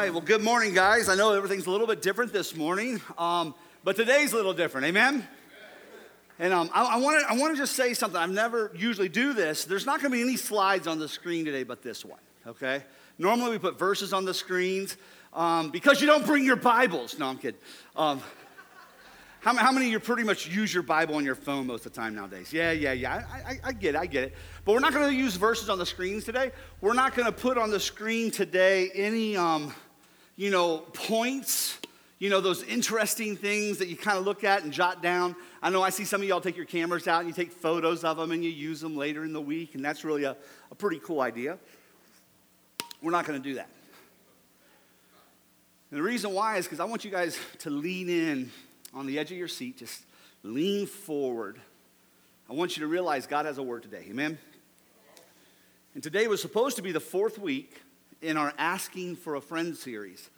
right. Well, good morning, guys. I know everything's a little bit different this morning, um, but today's a little different. Amen? And um, I, I want to just say something. I've never usually do this. There's not going to be any slides on the screen today but this one, okay? Normally we put verses on the screens um, because you don't bring your Bibles. No, I'm kidding. Um, how, how, many of you pretty much use your Bible on your phone most of the time nowadays? Yeah, yeah, yeah. I, I, I get it, I get it. But we're not going to use verses on the screens today. We're not going to put on the screen today any, um, you know, points, you know, those interesting things that you kind of look at and jot down. I know I see some of y'all take your cameras out and you take photos of them and you use them later in the week, and that's really a, a pretty cool idea. We're not going to do that. And the reason why is because I want you guys to lean in on the edge of your seat, just lean forward. I want you to realize God has a word today. Amen? And today was supposed to be the fourth week in our Asking for a Friend series.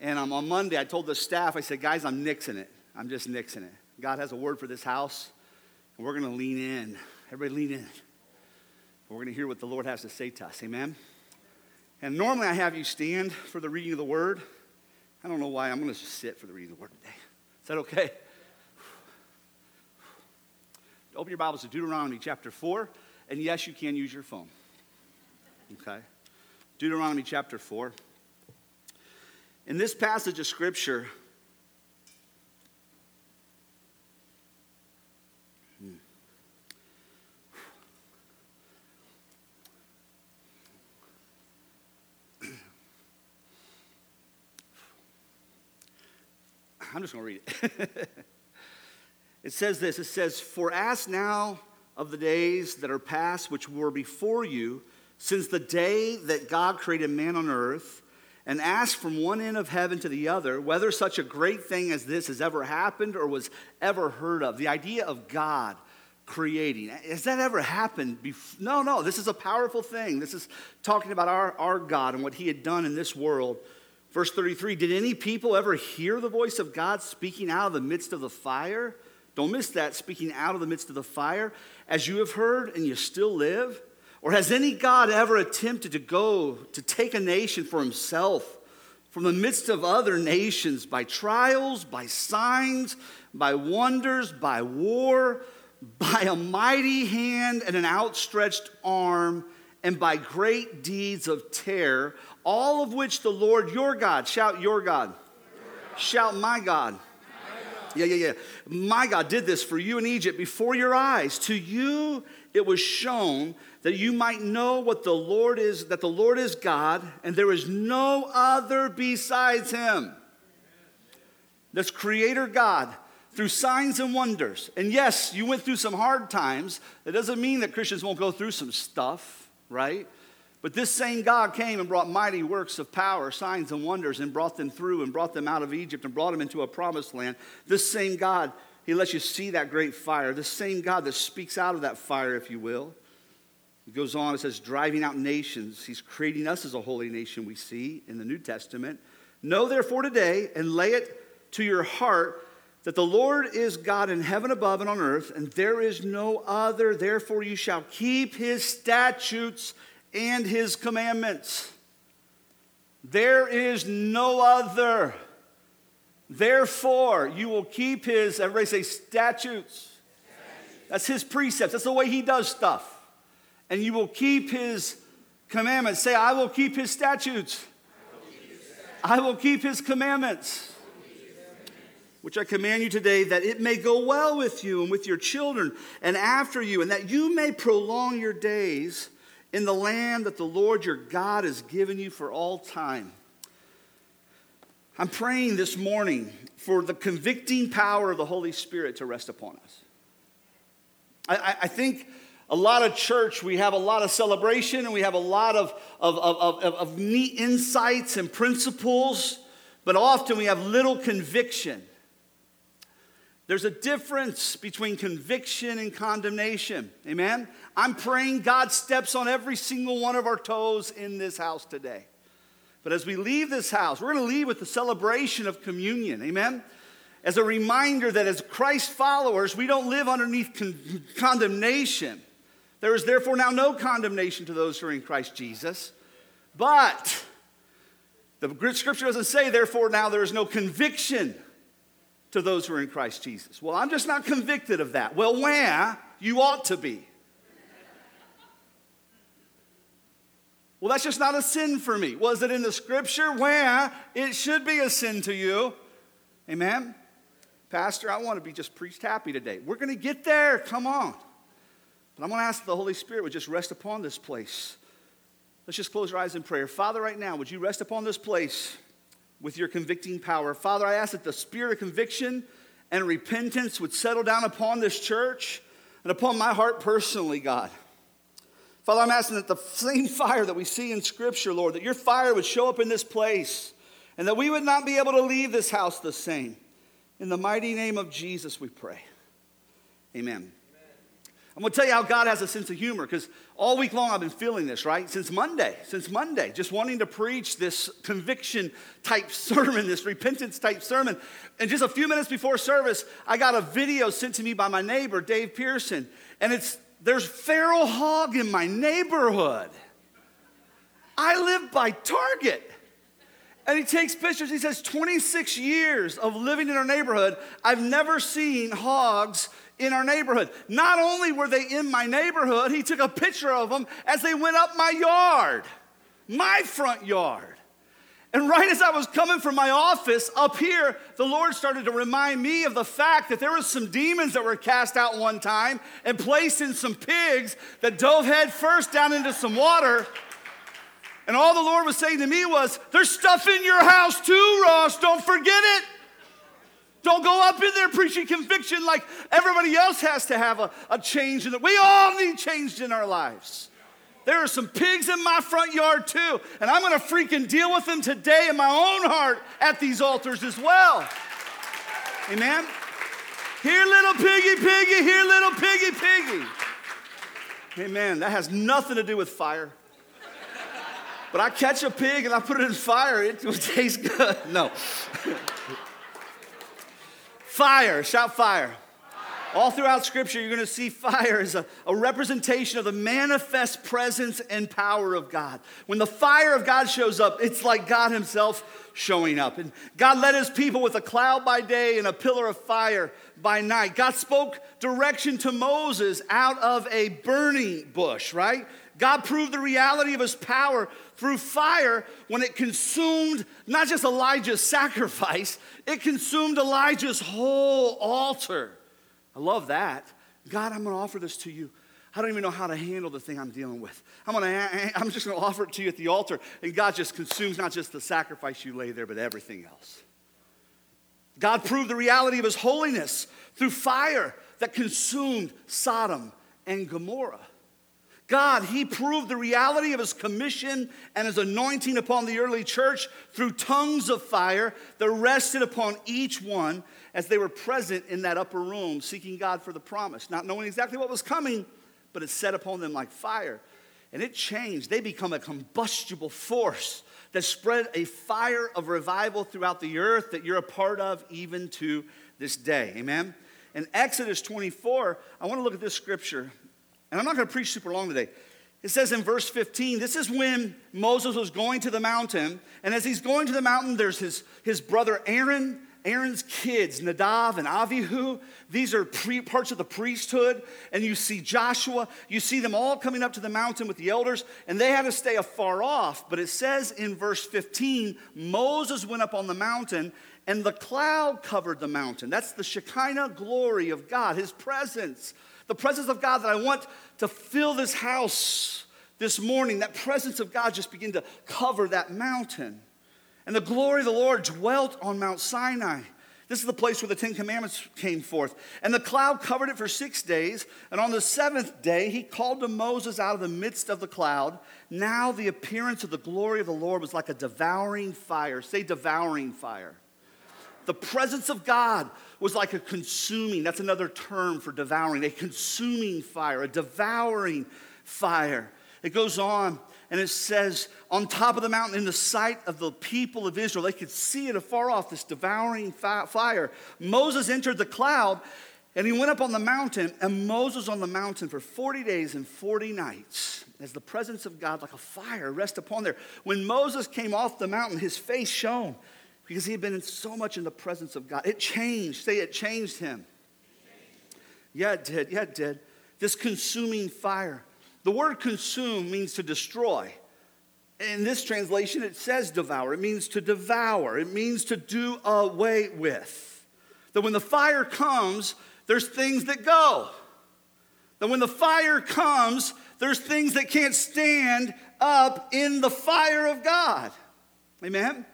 And on Monday, I told the staff, I said, guys, I'm nixing it. I'm just nixing it. God has a word for this house, and we're going to lean in. Everybody lean in. We're going to hear what the Lord has to say to us. Amen? And normally I have you stand for the reading of the word. I don't know why. I'm going to just sit for the reading of the word today. Is that okay? Open your Bibles to Deuteronomy chapter 4, and yes, you can use your phone. Okay? Deuteronomy chapter 4. In this passage of Scripture. I'm just going to read it. it says this it says, For ask now of the days that are past, which were before you, since the day that God created man on earth, and asked from one end of heaven to the other whether such a great thing as this has ever happened or was ever heard of. The idea of God creating. Has that ever happened? No, no. This is a powerful thing. This is talking about our, our God and what He had done in this world Verse 33 Did any people ever hear the voice of God speaking out of the midst of the fire? Don't miss that, speaking out of the midst of the fire, as you have heard and you still live? Or has any God ever attempted to go to take a nation for himself from the midst of other nations by trials, by signs, by wonders, by war, by a mighty hand and an outstretched arm, and by great deeds of terror? all of which the Lord your God, shout your God, your God. shout my God. Yeah, yeah, yeah. My God did this for you in Egypt before your eyes. To you it was shown that you might know what the Lord is, that the Lord is God, and there is no other besides him. That's Creator God through signs and wonders. And yes, you went through some hard times. That doesn't mean that Christians won't go through some stuff, right? But this same God came and brought mighty works of power, signs and wonders, and brought them through and brought them out of Egypt and brought them into a promised land. This same God, He lets you see that great fire. This same God that speaks out of that fire, if you will. It goes on, it says, driving out nations. He's creating us as a holy nation, we see in the New Testament. Know therefore today and lay it to your heart that the Lord is God in heaven above and on earth, and there is no other. Therefore, you shall keep his statutes and his commandments. There is no other. Therefore, you will keep his, everybody say, statutes. That's his precepts. That's the way he does stuff. And you will keep his commandments. Say, I will keep his statutes. I will keep his commandments which I command you today, that it may go well with you and with your children and after you, and that you may prolong your days in the land that the Lord your God has given you for all time. I'm praying this morning for the convicting power of the Holy Spirit to rest upon us. I, I, think a lot of church, we have a lot of celebration and we have a lot of, of, of, of, of neat insights and principles, but often we have little conviction. There's a difference between conviction and condemnation. Amen? I'm praying God steps on every single one of our toes in this house today. But as we leave this house, we're going to leave with the celebration of communion. Amen? As a reminder that as Christ followers, we don't live underneath con- condemnation. There is therefore now no condemnation to those who are in Christ Jesus. But The scripture doesn't say, therefore, now there is no conviction to those who are in Christ Jesus. Well, I'm just not convicted of that. Well, where? You ought to be. Well, that's just not a sin for me. Was it in the scripture? Where? It should be a sin to you. Amen? Pastor, I want to be just preached happy today. We're going to get there. Come on. But I'm going to ask the Holy Spirit would just rest upon this place. Let's just close our eyes in prayer. Father, right now, would you rest upon this place with your convicting power? Father, I ask that the spirit of conviction and repentance would settle down upon this church and upon my heart personally, God. Father, I'm asking that the same fire that we see in Scripture, Lord, that your fire would show up in this place and that we would not be able to leave this house the same. In the mighty name of Jesus, we pray. Amen. I'm to tell you how God has a sense of humor because all week long I've been feeling this, right? Since Monday, since Monday, just wanting to preach this conviction type sermon, this repentance type sermon. And just a few minutes before service, I got a video sent to me by my neighbor, Dave Pearson. And it's there's feral hog in my neighborhood. I live by Target. And he takes pictures. He says, 26 years of living in our neighborhood, I've never seen hogs in our neighborhood. Not only were they in my neighborhood, he took a picture of them as they went up my yard, my front yard. And right as I was coming from my office up here, the Lord started to remind me of the fact that there was some demons that were cast out one time and placed in some pigs that dove head first down into some water. And all the Lord was saying to me was, There's stuff in your house too, Ross. Don't forget it. Don't go up in there preaching conviction like everybody else has to have a, a change in it. We all need change in our lives. There are some pigs in my front yard too, and I'm gonna freaking deal with them today in my own heart at these altars as well. Amen. Here, little piggy, piggy, here, little piggy, piggy. Amen. That has nothing to do with fire. But I catch a pig and I put it in fire, it will taste good. No. fire, shout fire. All throughout Scripture, you're going to see fire as a, a, representation of the manifest presence and power of God. When the fire of God shows up, it's like God Himself showing up. And God led His people with a cloud by day and a pillar of fire by night. God spoke direction to Moses out of a burning bush, right? God proved the reality of His power through fire when it consumed not just Elijah's sacrifice, it consumed Elijah's whole altar. I love that. God, I'm going to offer this to you. I don't even know how to handle the thing I'm dealing with. I'm, gonna, I'm just going to offer it to you at the altar. And God just consumes not just the sacrifice you lay there, but everything else. God proved the reality of his holiness through fire that consumed Sodom and Gomorrah. God, He proved the reality of His commission and His anointing upon the early church through tongues of fire that rested upon each one as they were present in that upper room seeking God for the promise, not knowing exactly what was coming, but it set upon them like fire. And it changed. They become a combustible force that spread a fire of revival throughout the earth that you're a part of even to this day. Amen? In Exodus 24, I want to look at this scripture and I'm not going to preach super long today. It says in verse 15, this is when Moses was going to the mountain. And as he's going to the mountain, there's his, his brother Aaron, Aaron's kids, Nadav and Avihu. These are pre, parts of the priesthood. And you see Joshua. You see them all coming up to the mountain with the elders. And they had to stay afar off. But it says in verse 15, Moses went up on the mountain and the cloud covered the mountain. That's the Shekinah glory of God, his presence the presence of God that I want to fill this house this morning. That presence of God just begin to cover that mountain. And the glory of the Lord dwelt on Mount Sinai. This is the place where the Ten Commandments came forth. And the cloud covered it for six days. And on the seventh day, he called to Moses out of the midst of the cloud. Now the appearance of the glory of the Lord was like a devouring fire. Say, devouring fire. The presence of God was like a consuming, that's another term for devouring, a consuming fire, a devouring fire. It goes on and it says, on top of the mountain, in the sight of the people of Israel, they could see it afar off, this devouring fire. Moses entered the cloud And he went up on the mountain, and Moses on the mountain for 40 days and 40 nights, as the presence of God, like a fire, rest upon there. When Moses came off the mountain, his face shone because he had been in so much in the presence of God. It changed. Say it changed him. Yeah, it did. Yeah, it did. This consuming fire. The word consume means to destroy. In this translation, it says devour. It means to devour, it means to do away with. That when the fire comes, there's things that go. That when the fire comes, there's things that can't stand up in the fire of God. Amen?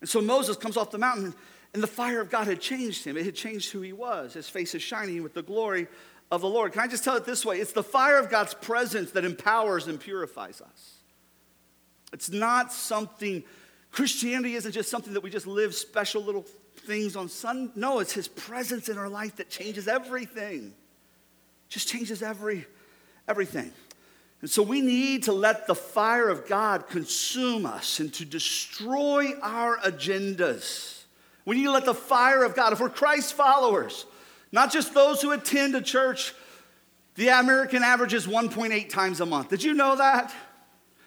And so Moses comes off the mountain, and the fire of God had changed him. It had changed who he was. His face is shining with the glory of the Lord. Can I just tell it this way? It's the fire of God's presence that empowers and purifies us. It's not something, Christianity isn't just something that we just live special little things on Sunday. No, it's His presence in our life that changes everything. Just changes every, everything. And so we need to let the fire of God consume us and to destroy our agendas. We need to let the fire of God, if we're Christ followers, not just those who attend a church, the American average is 1.8 times a month. Did you know that?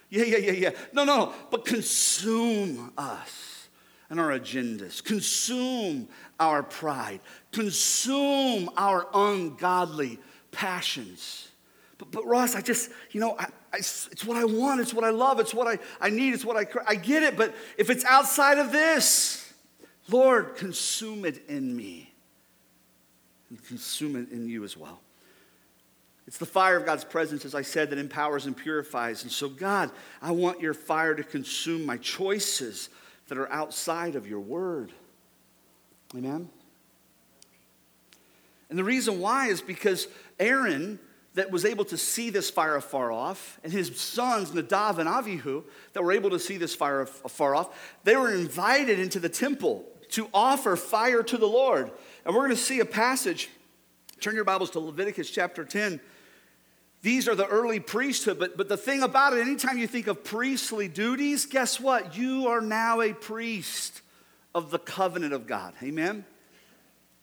Yeah, yeah, yeah, yeah. No, no, no. But consume us and our agendas, consume our pride, consume our ungodly passions. But, but Ross, I just, you know, I, I, it's what I want, it's what I love, it's what I, I need, it's what I, I get it. But if it's outside of this, Lord, consume it in me and consume it in you as well. It's the fire of God's presence, as I said, that empowers and purifies. And so, God, I want your fire to consume my choices that are outside of your word. Amen? And the reason why is because Aaron, that was able to see this fire afar off, and his sons, Nadav and Avihu, that were able to see this fire afar off, they were invited into the temple to offer fire to the Lord. And we're going to see a passage. Turn your Bibles to Leviticus chapter 10. These are the early priesthood, but, but the thing about it, anytime you think of priestly duties, guess what? You are now a priest of the covenant of God. Amen?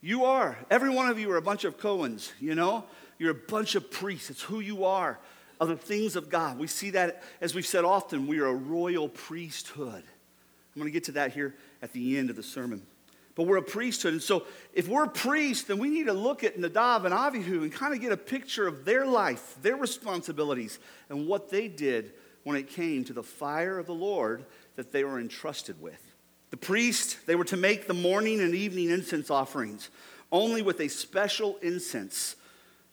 You are. Every one of you are a bunch of Cohens, you know? You're a bunch of priests. It's who you are of the things of God. We see that, as we've said often, we are a royal priesthood. I'm going to get to that here at the end of the sermon. But we're a priesthood. And so if we're priests, then we need to look at Nadav and Avihu and kind of get a picture of their life, their responsibilities, and what they did when it came to the fire of the Lord that they were entrusted with. The priest, they were to make the morning and evening incense offerings only with a special incense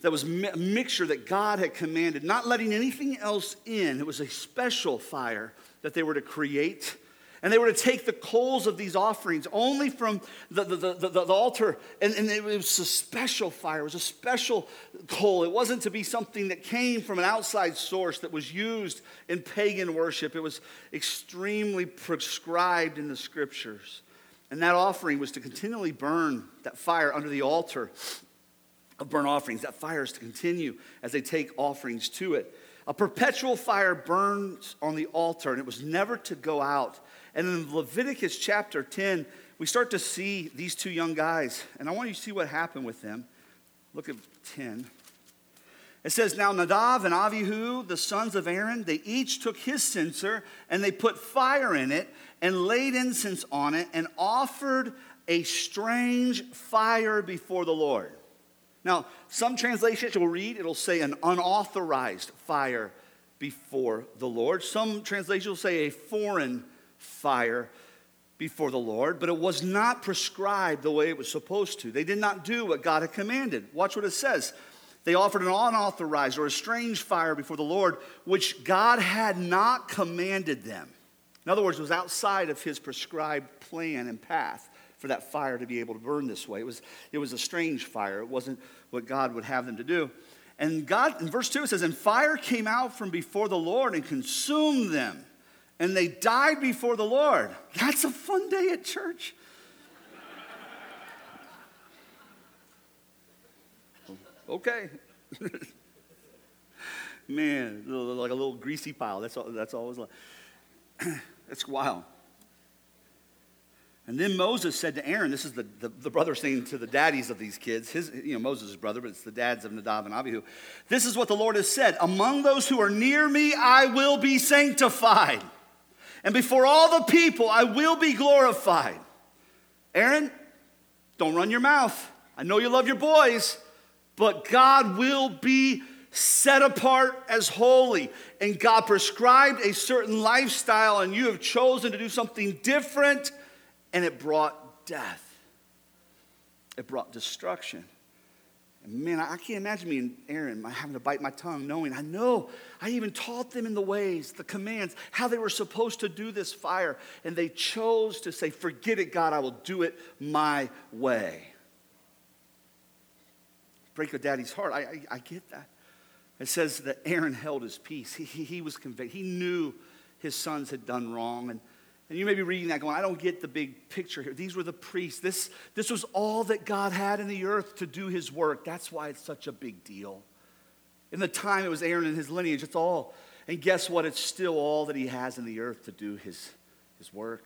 that was a mixture that God had commanded, not letting anything else in. It was a special fire that they were to create and they were to take the coals of these offerings only from the, the, the, the, altar. And, and it was a special fire, it was a special coal. It wasn't to be something that came from an outside source that was used in pagan worship. It was extremely prescribed in the scriptures. And that offering was to continually burn that fire under the altar of burnt offerings. That fire is to continue as they take offerings to it. A perpetual fire burns on the altar, and it was never to go out and in Leviticus chapter 10, we start to see these two young guys. And I want you to see what happened with them. Look at 10. It says, Now Nadav and Avihu, the sons of Aaron, they each took his censer and they put fire in it and laid incense on it and offered a strange fire before the Lord. Now, some translations will read, it'll say an unauthorized fire before the Lord. Some translations will say a foreign fire before the Lord, but it was not prescribed the way it was supposed to. They did not do what God had commanded. Watch what it says. They offered an unauthorized or a strange fire before the Lord, which God had not commanded them. In other words, it was outside of his prescribed plan and path for that fire to be able to burn this way. It was, it was a strange fire, it wasn't what God would have them to do. And God, in verse 2, it says, And fire came out from before the Lord and consumed them and they died before the Lord. That's a fun day at church. okay. Man, like a little greasy pile. That's all, that's always like, it's wild. And then Moses said to Aaron, this is the, the, the, brother saying to the daddies of these kids, his, you know, Moses' brother, but it's the dads of Nadab and Abihu. This is what the Lord has said Among those who are near me, I will be sanctified. And before all the people, I will be glorified. Aaron, don't run your mouth. I know you love your boys, but God will be set apart as holy. And God prescribed a certain lifestyle, and you have chosen to do something different, and it brought death. It brought destruction. Man, I can't imagine me and Aaron having to bite my tongue, knowing I know I even taught them in the ways, the commands, how they were supposed to do this fire. And they chose to say, Forget it, God, I will do it my way. Break a daddy's heart. I, I, I get that. It says that Aaron held his peace. He, he, he was convicted. He knew his sons had done wrong. And, and you may be reading that going, I don't get the big picture here. These were the priests. This, this was all that God had in the earth to do his work. That's why it's such a big deal. In the time it was Aaron and his lineage, it's all. And guess what? It's still all that he has in the earth to do his, his work.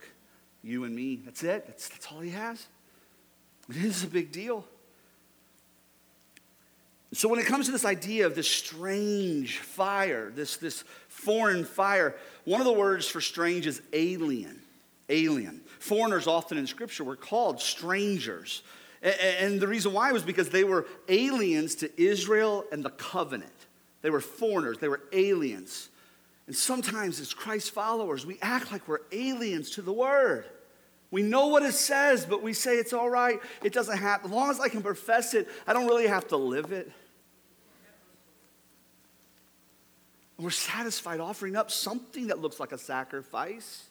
You and me. That's it. That's, that's all he has. It is a big deal. So, when it comes to this idea of this strange fire, this, this foreign fire, one of the words for strange is alien. Alien. Foreigners, often in Scripture, were called strangers. And the reason why was because they were aliens to Israel and the covenant. They were foreigners, they were aliens. And sometimes, as Christ followers, we act like we're aliens to the word. We know what it says, but we say it's all right. It doesn't happen. As long as I can profess it, I don't really have to live it. And we're satisfied offering up something that looks like a sacrifice.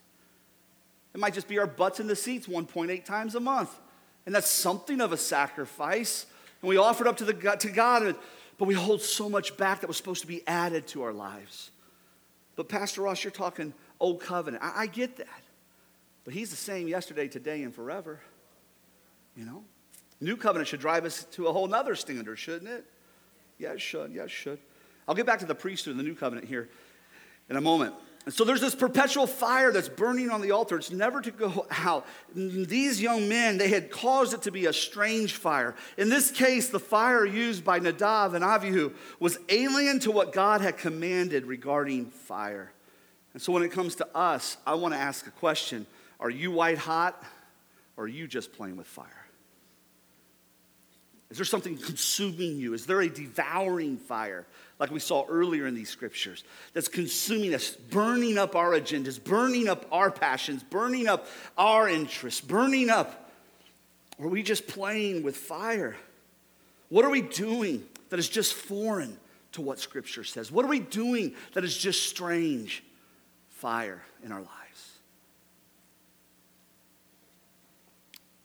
It might just be our butts in the seats 1.8 times a month. And that's something of a sacrifice. And we offer it up to, the, to God, but we hold so much back that was supposed to be added to our lives. But Pastor Ross, you're talking old covenant. I, I get that. But he's the same yesterday, today, and forever. You know? New covenant should drive us to a whole nother standard, shouldn't it? Yeah, it should. Yeah, it should. I'll get back to the priesthood and the new covenant here in a moment. And so there's this perpetual fire that's burning on the altar. It's never to go out. These young men, they had caused it to be a strange fire. In this case, the fire used by Nadav and Avihu was alien to what God had commanded regarding fire. And so when it comes to us, I want to ask a question are you white hot or are you just playing with fire? Is there something consuming you? Is there a devouring fire, like we saw earlier in these scriptures, that's consuming us, burning up our agendas, burning up our passions, burning up our interests, burning up? Or are we just playing with fire? What are we doing that is just foreign to what scripture says? What are we doing that is just strange? Fire in our lives.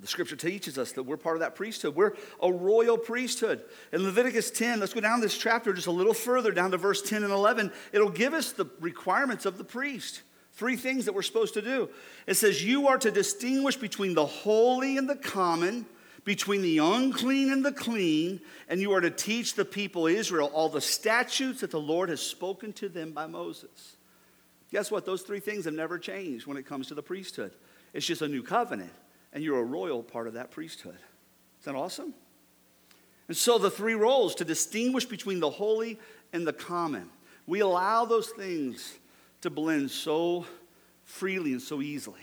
The scripture teaches us that we're part of that priesthood. We're a royal priesthood. In Leviticus 10, let's go down this chapter just a little further, down to verse 10 and 11. It'll give us the requirements of the priest. Three things that we're supposed to do. It says, You are to distinguish between the holy and the common, between the unclean and the clean, and you are to teach the people Israel all the statutes that the Lord has spoken to them by Moses. Guess what? Those three things have never changed when it comes to the priesthood. It's just a new covenant and you're a royal part of that priesthood. Is that awesome? And so the three roles to distinguish between the holy and the common. We allow those things to blend so freely and so easily.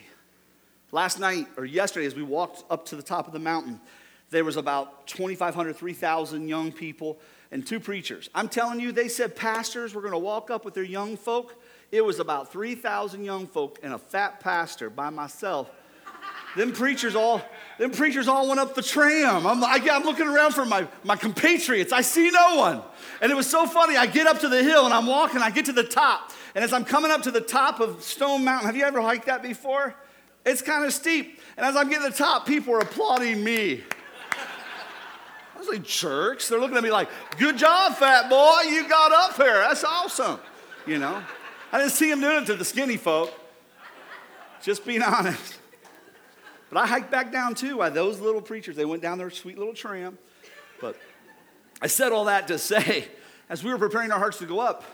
Last night or yesterday, as we walked up to the top of the mountain, there was about 2,500, 3,000 young people and two preachers. I'm telling you, they said pastors were going to walk up with their young folk. It was about 3,000 young folk and a fat pastor by myself them preachers all, them preachers all went up the tram. I'm, I, am looking around for my, my compatriots. I see no one. And it was so funny. I get up to the hill and I'm walking, I get to the top. And as I'm coming up to the top of Stone Mountain, have you ever hiked that before? It's kind of steep. And as I'm getting to the top, people are applauding me. I was like, jerks. They're looking at me like, good job, fat boy. You got up here. That's awesome. You know? I didn't see them doing it to the skinny folk. Just being honest. But I hiked back down too. Why those little preachers, they went down their sweet little tram. But I said all that to say, as we were preparing our hearts to go up,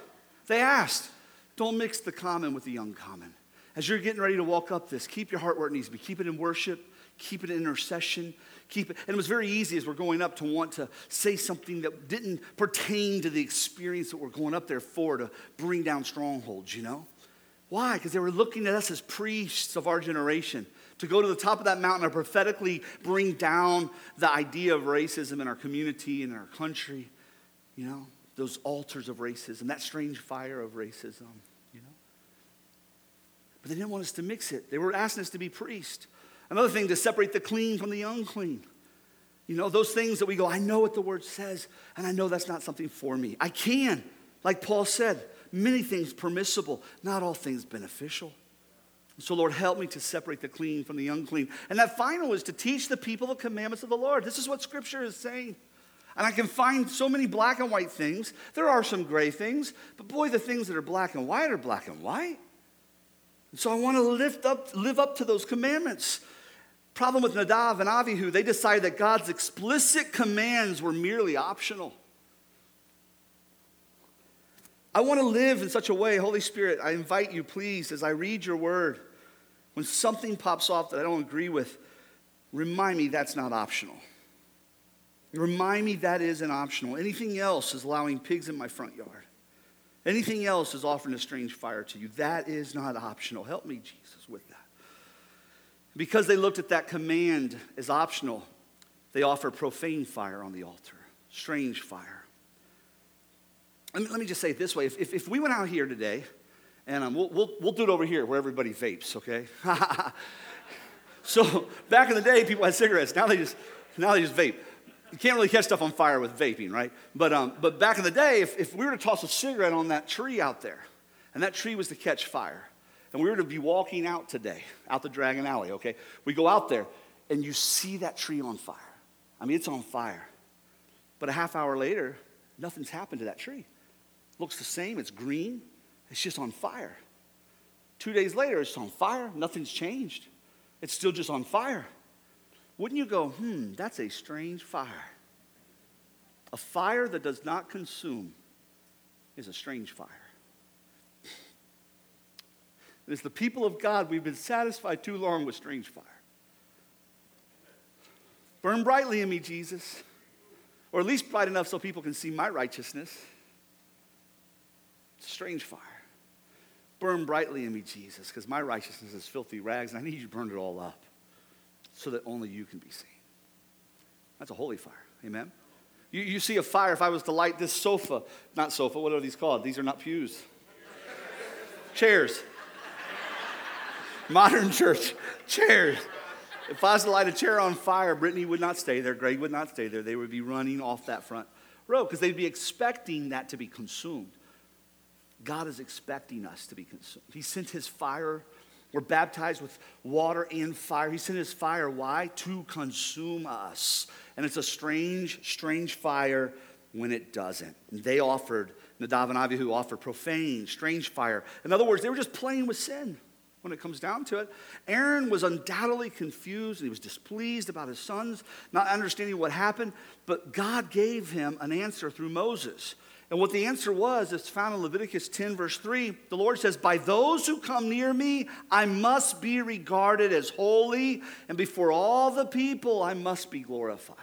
they asked, don't mix the common with the young common. As you're getting ready to walk up this, keep your heart where it needs to be. Keep it in worship, keep it in intercession, keep it. And it was very easy as we're going up to want to say something that didn't pertain to the experience that we're going up there for to bring down strongholds, you know? Why? Because they were looking at us as priests of our generation to go to the top of that mountain and prophetically bring down the idea of racism in our community and in our country, you know, those altars of racism, that strange fire of racism, you know. But they didn't want us to mix it. They were asking us to be priests. Another thing to separate the clean from the unclean. You know, those things that we go, I know what the word says, and I know that's not something for me. I can, like Paul said, many things permissible, not all things beneficial. So, Lord, help me to separate the clean from the unclean. And that final is to teach the people the commandments of the Lord. This is what Scripture is saying. And I can find so many black and white things. There are some gray things, but boy, the things that are black and white are black and white. And so I want to lift up, live up to those commandments. Problem with Nadav and Avihu, they decided that God's explicit commands were merely optional. I want to live in such a way, Holy Spirit, I invite you, please, as I read your word, when something pops off that I don't agree with, remind me that's not optional. Remind me that isn't optional. Anything else is allowing pigs in my front yard. Anything else is offering a strange fire to you. That is not optional. Help me, Jesus, with that. Because they looked at that command as optional, they offer profane fire on the altar, strange fire. Let me, let me just say it this way if, if, if we went out here today, and um, we'll, we'll, we'll do it over here where everybody vapes, okay? so back in the day, people had cigarettes. Now they just, now they just vape. You can't really catch stuff on fire with vaping, right? But, um, but back in the day, if, if we were to toss a cigarette on that tree out there, and that tree was to catch fire, and we were to be walking out today, out the Dragon Alley, okay? We go out there, and you see that tree on fire. I mean, it's on fire. But a half hour later, nothing's happened to that tree. Looks the same, it's green, it's just on fire. Two days later, it's on fire, nothing's changed. It's still just on fire. Wouldn't you go, hmm, that's a strange fire? A fire that does not consume is a strange fire. As the people of God, we've been satisfied too long with strange fire. Burn brightly in me, Jesus. Or at least bright enough so people can see my righteousness. Strange fire. Burn brightly in me, Jesus, because my righteousness is filthy rags, and I need you to burn it all up so that only you can be seen. That's a holy fire. Amen? You, you see a fire, if I was to light this sofa, not sofa, what are these called? These are not pews. chairs. Modern church, chairs. If I was to light a chair on fire, Brittany would not stay there, Greg would not stay there. They would be running off that front row because they'd be expecting that to be consumed. God is expecting us to be consumed. He sent his fire. We're baptized with water and fire. He sent his fire. Why? To consume us. And it's a strange, strange fire when it doesn't. They offered, Nadav and Abihu offered profane, strange fire. In other words, they were just playing with sin when it comes down to it. Aaron was undoubtedly confused and he was displeased about his sons not understanding what happened, but God gave him an answer through Moses. And what the answer was is found in Leviticus 10, verse 3. The Lord says, By those who come near me, I must be regarded as holy, and before all the people, I must be glorified.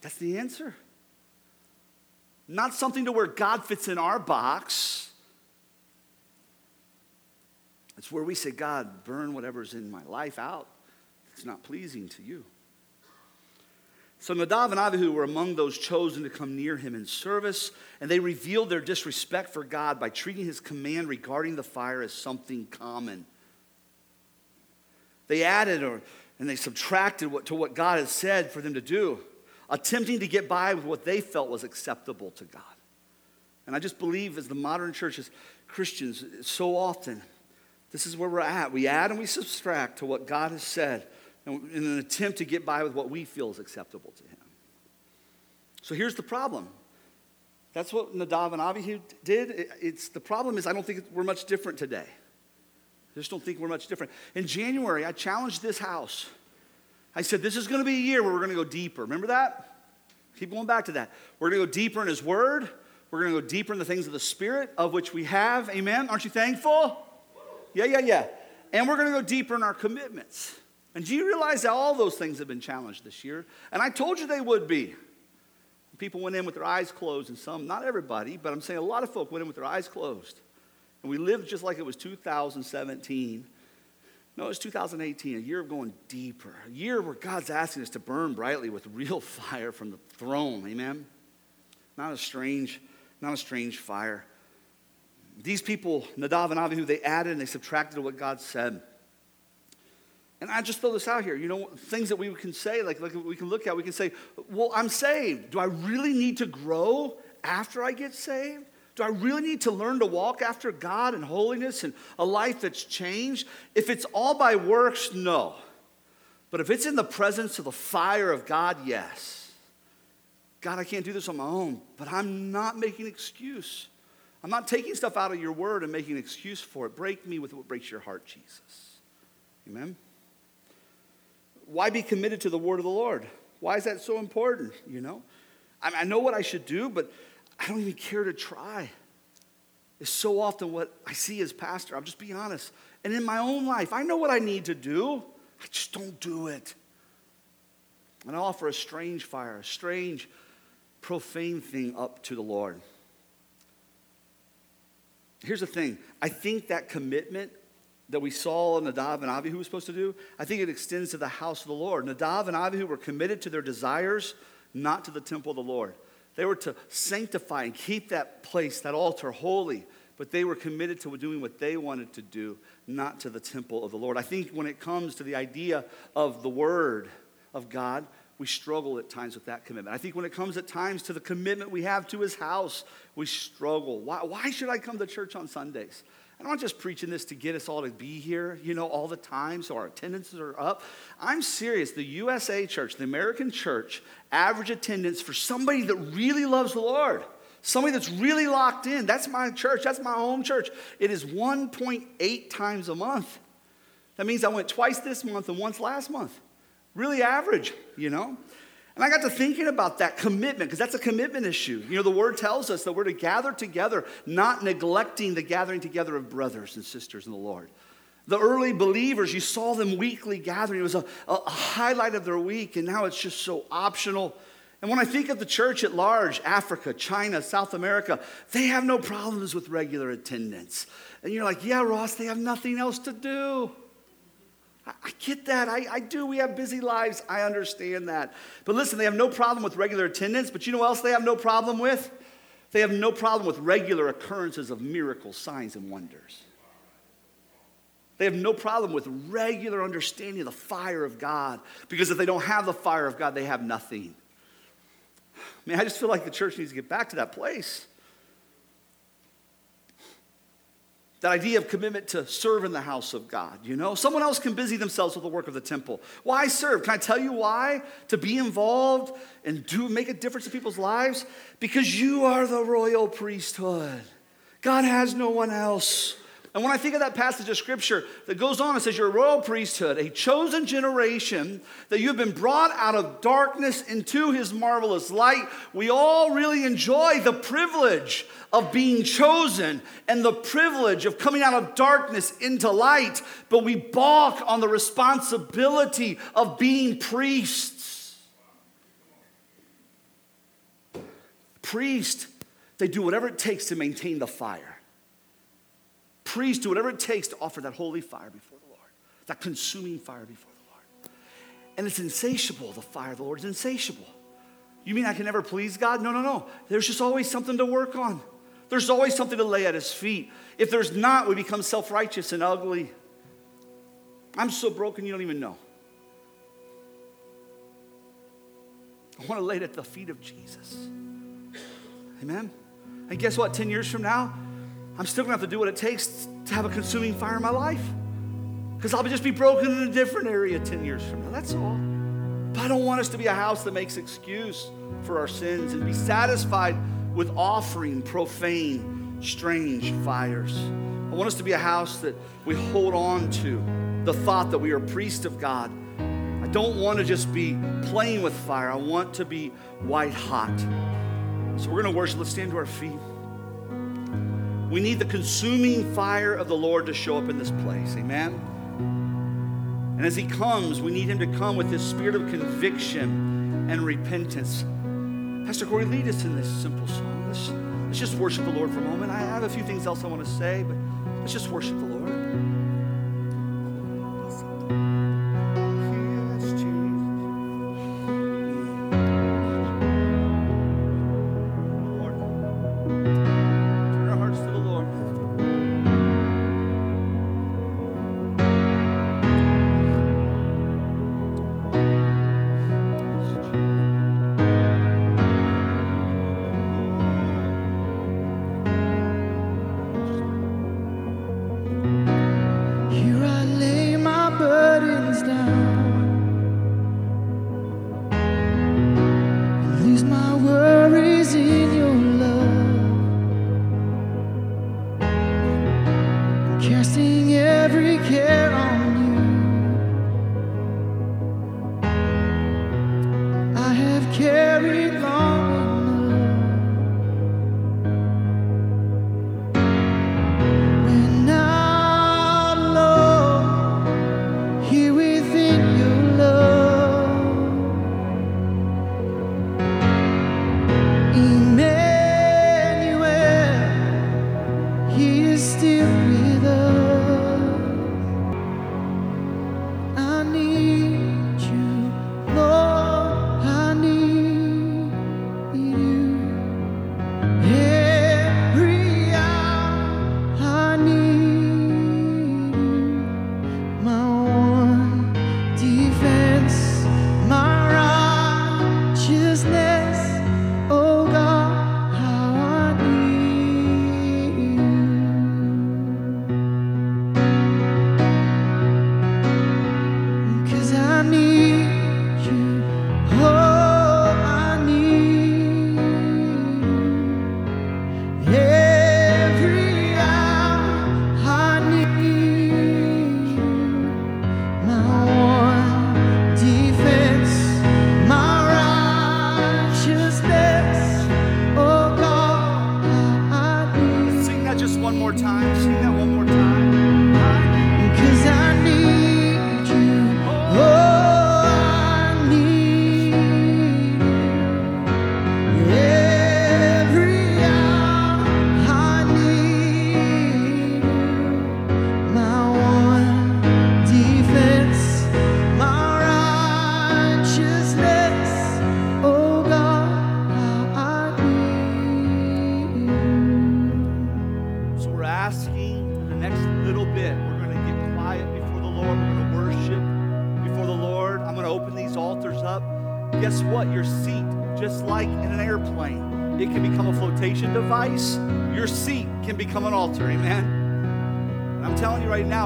That's the answer. Not something to where God fits in our box. It's where we say, God, burn whatever's in my life out. It's not pleasing to you. So Nadav and Abihu were among those chosen to come near him in service, and they revealed their disrespect for God by treating his command regarding the fire as something common. They added or, and they subtracted what, to what God had said for them to do, attempting to get by with what they felt was acceptable to God. And I just believe as the modern church, as Christians, so often, this is where we're at. We add and we subtract to what God has said in an attempt to get by with what we feel is acceptable to him. So here's the problem. That's what Nadav and Abihu did. It's, the problem is, I don't think we're much different today. I just don't think we're much different. In January, I challenged this house. I said, This is going to be a year where we're going to go deeper. Remember that? Keep going back to that. We're going to go deeper in His Word. We're going to go deeper in the things of the Spirit, of which we have. Amen. Aren't you thankful? Yeah, yeah, yeah. And we're going to go deeper in our commitments. And do you realize that all those things have been challenged this year? And I told you they would be. People went in with their eyes closed, and some, not everybody, but I'm saying a lot of folk went in with their eyes closed. And we lived just like it was 2017. No, it's 2018, a year of going deeper, a year where God's asking us to burn brightly with real fire from the throne. Amen? Not a strange, not a strange fire. These people, Nadav and Abihu, they added and they subtracted what God said. And I just throw this out here, you know, things that we can say, like, like we can look at, we can say, well, I'm saved. Do I really need to grow after I get saved? Do I really need to learn to walk after God and holiness and a life that's changed? If it's all by works, no. But if it's in the presence of the fire of God, yes. God, I can't do this on my own, but I'm not making an excuse. I'm not taking stuff out of your word and making an excuse for it. Break me with what breaks your heart, Jesus. Amen why be committed to the word of the Lord? Why is that so important? You know, I, mean, I know what I should do, but I don't even care to try. It's so often what I see as pastor. I'll just be honest. And in my own life, I know what I need to do. I just don't do it. And I offer a strange fire, a strange, profane thing up to the Lord. Here's the thing I think that commitment that we saw Nadav and Abihu were supposed to do, I think it extends to the house of the Lord. Nadav and Abihu were committed to their desires, not to the temple of the Lord. They were to sanctify and keep that place, that altar, holy, but they were committed to doing what they wanted to do, not to the temple of the Lord. I think when it comes to the idea of the Word of God, we struggle at times with that commitment. I think when it comes at times to the commitment we have to His house, we struggle. Why, why should I come to church on Sundays? I'm not just preaching this to get us all to be here, you know, all the time so our attendances are up. I'm serious. The USA church, the American church, average attendance for somebody that really loves the Lord, somebody that's really locked in, that's my church, that's my home church. It is 1.8 times a month. That means I went twice this month and once last month. Really average, you know? And I got to thinking about that commitment, because that's a commitment issue. You know, the word tells us that we're to gather together, not neglecting the gathering together of brothers and sisters in the Lord. The early believers, you saw them weekly gathering. It was a, a highlight of their week, and now it's just so optional. And when I think of the church at large, Africa, China, South America, they have no problems with regular attendance. And you're like, yeah, Ross, they have nothing else to do. I get that. I, I do. We have busy lives. I understand that. But listen, they have no problem with regular attendance, but you know what else they have no problem with? They have no problem with regular occurrences of miracles, signs, and wonders. They have no problem with regular understanding of the fire of God because if they don't have the fire of God, they have nothing. I mean, I just feel like the church needs to get back to that place. That idea of commitment to serve in the house of God, you know? Someone else can busy themselves with the work of the temple. Why serve? Can I tell you why? To be involved and do make a difference in people's lives? Because you are the royal priesthood. God has no one else. And when I think of that passage of scripture that goes on, it says, You're a royal priesthood, a chosen generation, that you have been brought out of darkness into his marvelous light. We all really enjoy the privilege of being chosen and the privilege of coming out of darkness into light, but we balk on the responsibility of being priests. Priests, they do whatever it takes to maintain the fire priests do whatever it takes to offer that holy fire before the Lord, that consuming fire before the Lord. And it's insatiable, the fire of the Lord is insatiable. You mean I can never please God? No, no, no. There's just always something to work on. There's always something to lay at his feet. If there's not, we become self righteous and ugly. I'm so broken you don't even know. I want to lay it at the feet of Jesus. Amen? And guess what? 10 years from now, I'm still gonna have to do what it takes to have a consuming fire in my life. Because I'll just be broken in a different area 10 years from now. That's all. But I don't want us to be a house that makes excuse for our sins and be satisfied with offering profane, strange fires. I want us to be a house that we hold on to the thought that we are priests of God. I don't want to just be playing with fire. I want to be white hot. So we're going to worship. Let's stand to our feet. We need the consuming fire of the Lord to show up in this place. Amen. And as he comes, we need him to come with this spirit of conviction and repentance. Pastor Corey, lead us in this simple song. Let's, let's just worship the Lord for a moment. I have a few things else I want to say, but let's just worship the Lord.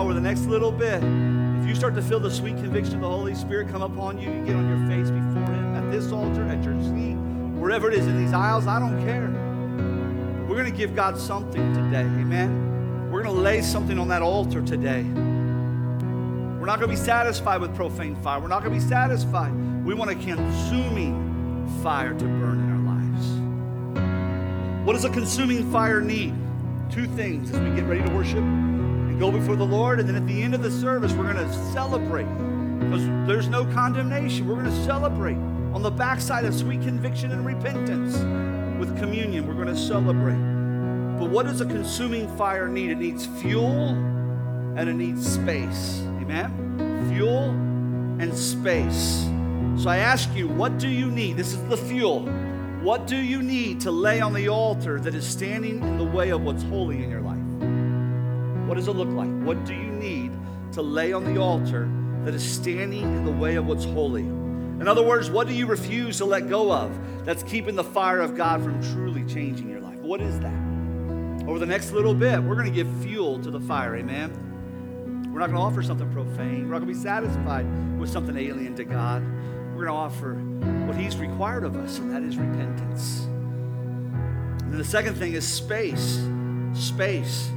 The next little bit, if you start to feel the sweet conviction of the Holy Spirit come upon you, you get on your face before Him at this altar, at your seat, wherever it is in these aisles, I don't care. We're going to give God something today. Amen. We're going to lay something on that altar today. We're not going to be satisfied with profane fire. We're not going to be satisfied. We want a consuming fire to burn in our lives. What does a consuming fire need? Two things as we get ready to worship go before the Lord. And then at the end of the service, we're going to celebrate because there's no condemnation. We're going to celebrate on the backside of sweet conviction and repentance with communion. We're going to celebrate. But what does a consuming fire need? It needs fuel and it needs space. Amen? Fuel and space. So I ask you, what do you need? This is the fuel. What do you need to lay on the altar that is standing in the way of what's holy in your life? What does it look like? What do you need to lay on the altar that is standing in the way of what's holy? In other words, what do you refuse to let go of that's keeping the fire of God from truly changing your life? What is that? Over the next little bit, we're going to give fuel to the fire, amen? We're not going to offer something profane. We're not going to be satisfied with something alien to God. We're going to offer what He's required of us, and that is repentance. And the second thing is space. Space.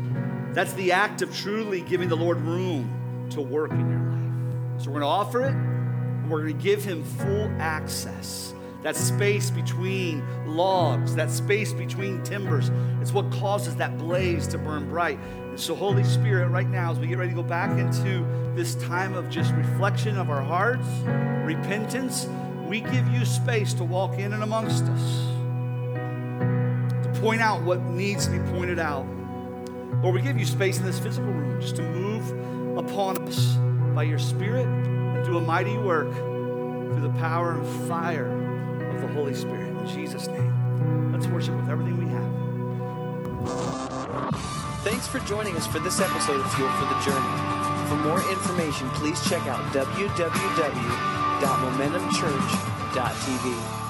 That's the act of truly giving the Lord room to work in your life. So we're going to offer it, and we're going to give Him full access. that space between logs, that space between timbers. It's what causes that blaze to burn bright. And so, Holy Spirit, right now, as we get ready to go back into this time of just reflection of our hearts, repentance, we give you space to walk in and amongst us, to point out what needs to be pointed out. Lord, we give you space in this physical room just to move upon us by your Spirit and do a mighty work through the power and fire of the Holy Spirit. In Jesus' name, let's worship with everything we have. Thanks for joining us for this episode of Fuel for the Journey. For more information, please check out www.momentumchurch.tv.